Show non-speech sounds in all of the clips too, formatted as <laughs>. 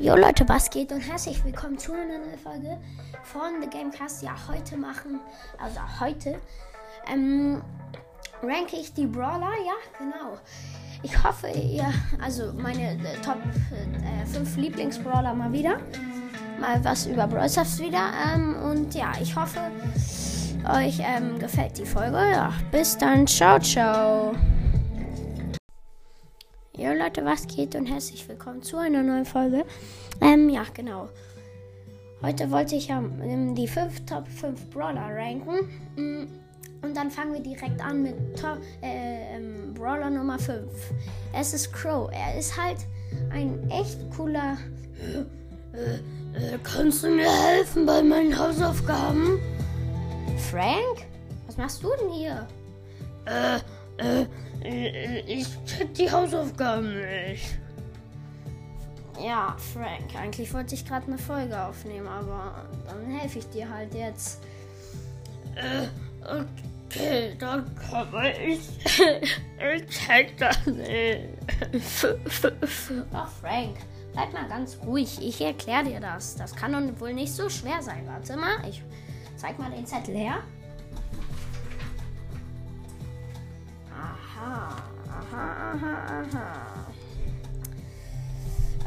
Jo Leute, was geht und herzlich willkommen zu einer neuen Folge von The Gamecast. Ja, heute machen, also heute, ähm, ranke ich die Brawler, ja, genau. Ich hoffe, ihr, also meine äh, Top 5 äh, Lieblingsbrawler mal wieder. Mal was über Brawl wieder. Ähm, und ja, ich hoffe, euch ähm, gefällt die Folge. Ja, bis dann. Ciao, ciao. Jo Leute, was geht und herzlich willkommen zu einer neuen Folge. Ähm, ja, genau. Heute wollte ich ja ähm, die 5 Top 5 Brawler ranken. Mm, und dann fangen wir direkt an mit Top, äh, ähm, Brawler Nummer 5. Es ist Crow. Er ist halt ein echt cooler. Äh, äh, kannst du mir helfen bei meinen Hausaufgaben? Frank? Was machst du denn hier? Äh, äh, äh, ich check die Hausaufgaben nicht. Ja, Frank, eigentlich wollte ich gerade eine Folge aufnehmen, aber dann helfe ich dir halt jetzt. Äh, okay, dann komme ich. <laughs> ich check das nicht. Ach, Frank, bleib mal ganz ruhig. Ich erkläre dir das. Das kann doch wohl nicht so schwer sein. Warte mal, ich zeig mal den Zettel her. Aha, aha, aha, aha.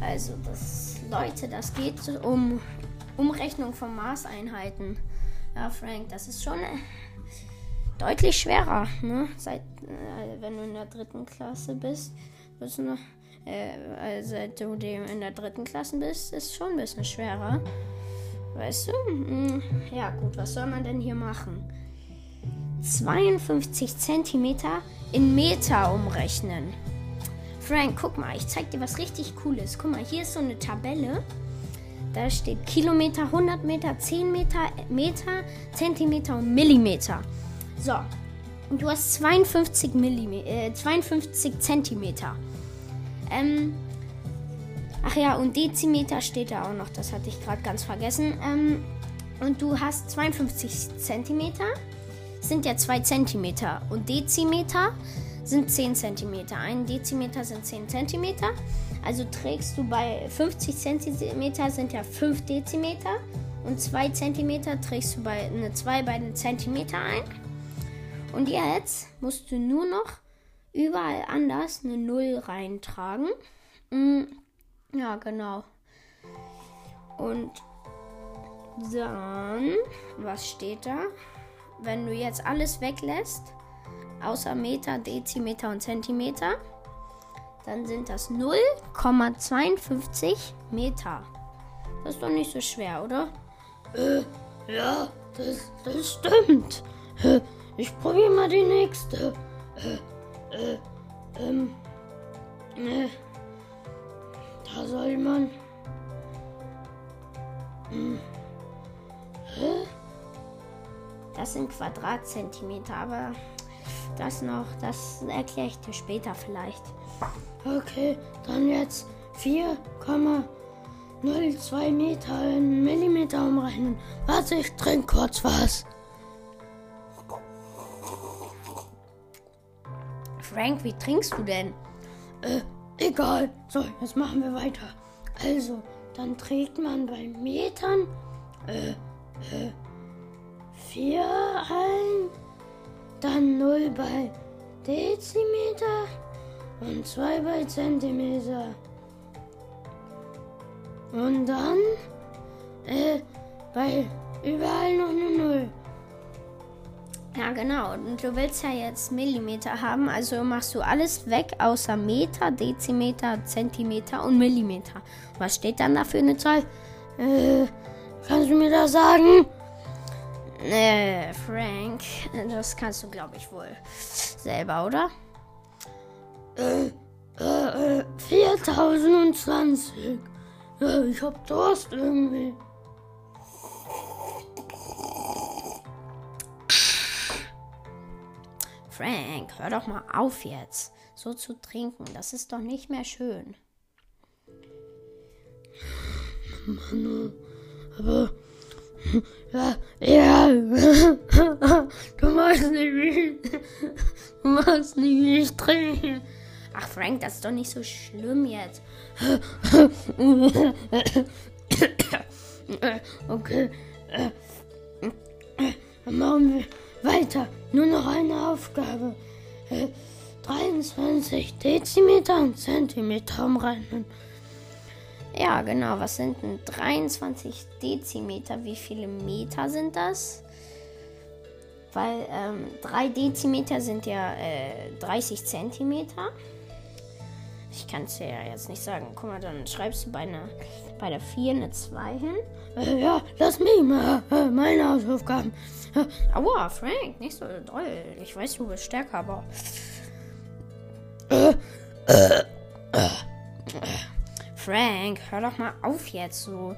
Also, das, Leute, das geht um Umrechnung von Maßeinheiten. Ja, Frank, das ist schon äh, deutlich schwerer, ne? Seit, äh, wenn du in der dritten Klasse bist, bist du noch, äh, seit du dem in der dritten Klasse bist, ist schon ein bisschen schwerer. Weißt du? Hm, ja, gut, was soll man denn hier machen? 52 Zentimeter in Meter umrechnen. Frank, guck mal, ich zeig dir was richtig Cooles. Guck mal, hier ist so eine Tabelle. Da steht Kilometer, 100 Meter, 10 Meter, Meter, Zentimeter und Millimeter. So, und du hast 52, Millimeter, äh, 52 Zentimeter. Ähm, ach ja, und Dezimeter steht da auch noch. Das hatte ich gerade ganz vergessen. Ähm, und du hast 52 Zentimeter sind ja 2 cm und Dezimeter sind 10 cm. Ein Dezimeter sind 10 cm. Also trägst du bei 50 cm sind ja 5 Dezimeter und 2 cm trägst du bei eine 2 bei einem Zentimeter ein. Und jetzt musst du nur noch überall anders eine 0 reintragen. Mm, ja, genau. Und dann, was steht da? Wenn du jetzt alles weglässt, außer Meter, Dezimeter und Zentimeter, dann sind das 0,52 Meter. Das ist doch nicht so schwer, oder? Äh, ja, das, das stimmt. Äh, ich probiere mal die nächste. Äh, äh, ähm, Quadratzentimeter, aber das noch, das erkläre ich dir später vielleicht. Okay, dann jetzt 4,02 Meter in Millimeter umrechnen. Warte, ich trinke kurz was. Frank, wie trinkst du denn? Äh, egal. So, jetzt machen wir weiter. Also, dann trägt man bei Metern, äh, äh, 4 ein, dann 0 bei Dezimeter und 2 bei Zentimeter. Und dann äh, bei überall noch eine 0. Ja, genau. Und du willst ja jetzt Millimeter haben, also machst du alles weg außer Meter, Dezimeter, Zentimeter und Millimeter. Was steht dann da für eine Zahl? Äh, kannst du mir das sagen? Äh, Frank, das kannst du, glaube ich, wohl selber, oder? Äh, äh, äh 4020. Ja, ich hab Durst irgendwie. Frank, hör doch mal auf jetzt, so zu trinken. Das ist doch nicht mehr schön. Mann, aber ja, ja. <laughs> Du machst nicht wie, du machst nicht wie ich trinke. Ach, Frank, das ist doch nicht so schlimm jetzt. <coughs> Okay. Dann machen wir weiter. Nur noch eine Aufgabe. 23 Dezimeter und Zentimeter umrechnen. Ja, genau. Was sind denn 23 Dezimeter? Wie viele Meter sind das? Weil ähm, 3 Dezimeter sind ja äh, 30 Zentimeter. Ich kann es ja jetzt nicht sagen. Guck mal, dann schreibst du bei, einer, bei der 4 eine 2 hin. Äh, ja, lass mich mal äh, meine Hausaufgaben. Äh, Aua, Frank, nicht so doll. Ich weiß, du bist stärker, aber. Äh, äh, Frank, hör doch mal auf jetzt. So,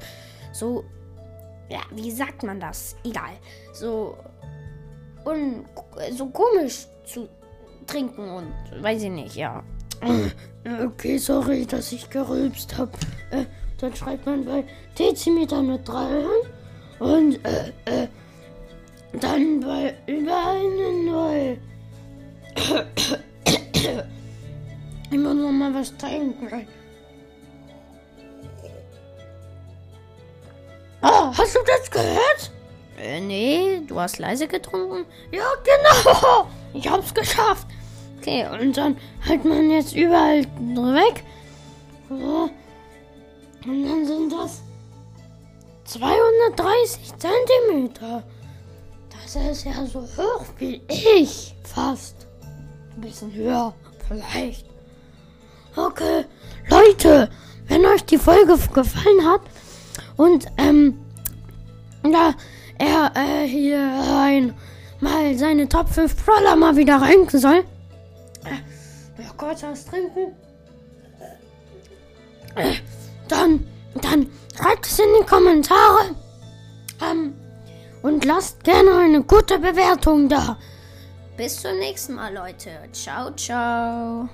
so, ja, wie sagt man das? Egal. So, und so komisch zu trinken und weiß ich nicht, ja. Okay, sorry, dass ich gerülpst habe. Äh, dann schreibt man bei Dezimeter eine 3 hin und äh, äh, dann bei über eine 0. ich muss noch mal was trinken. Oh, hast du das gehört? Äh, nee, du hast leise getrunken? Ja, genau. <laughs> Ich hab's geschafft. Okay, und dann hat man jetzt überall weg. So. Und dann sind das 230 Zentimeter. Das ist ja so hoch wie ich. Fast. Ein bisschen höher, vielleicht. Okay, Leute, wenn euch die Folge gefallen hat und ähm, ja, er äh, hier rein mal seine Top 5 Brawler mal wieder ranken soll. Äh, noch kurz was trinken. Äh, dann, dann schreibt es in die Kommentare. Ähm, und lasst gerne eine gute Bewertung da. Bis zum nächsten Mal, Leute. Ciao, ciao.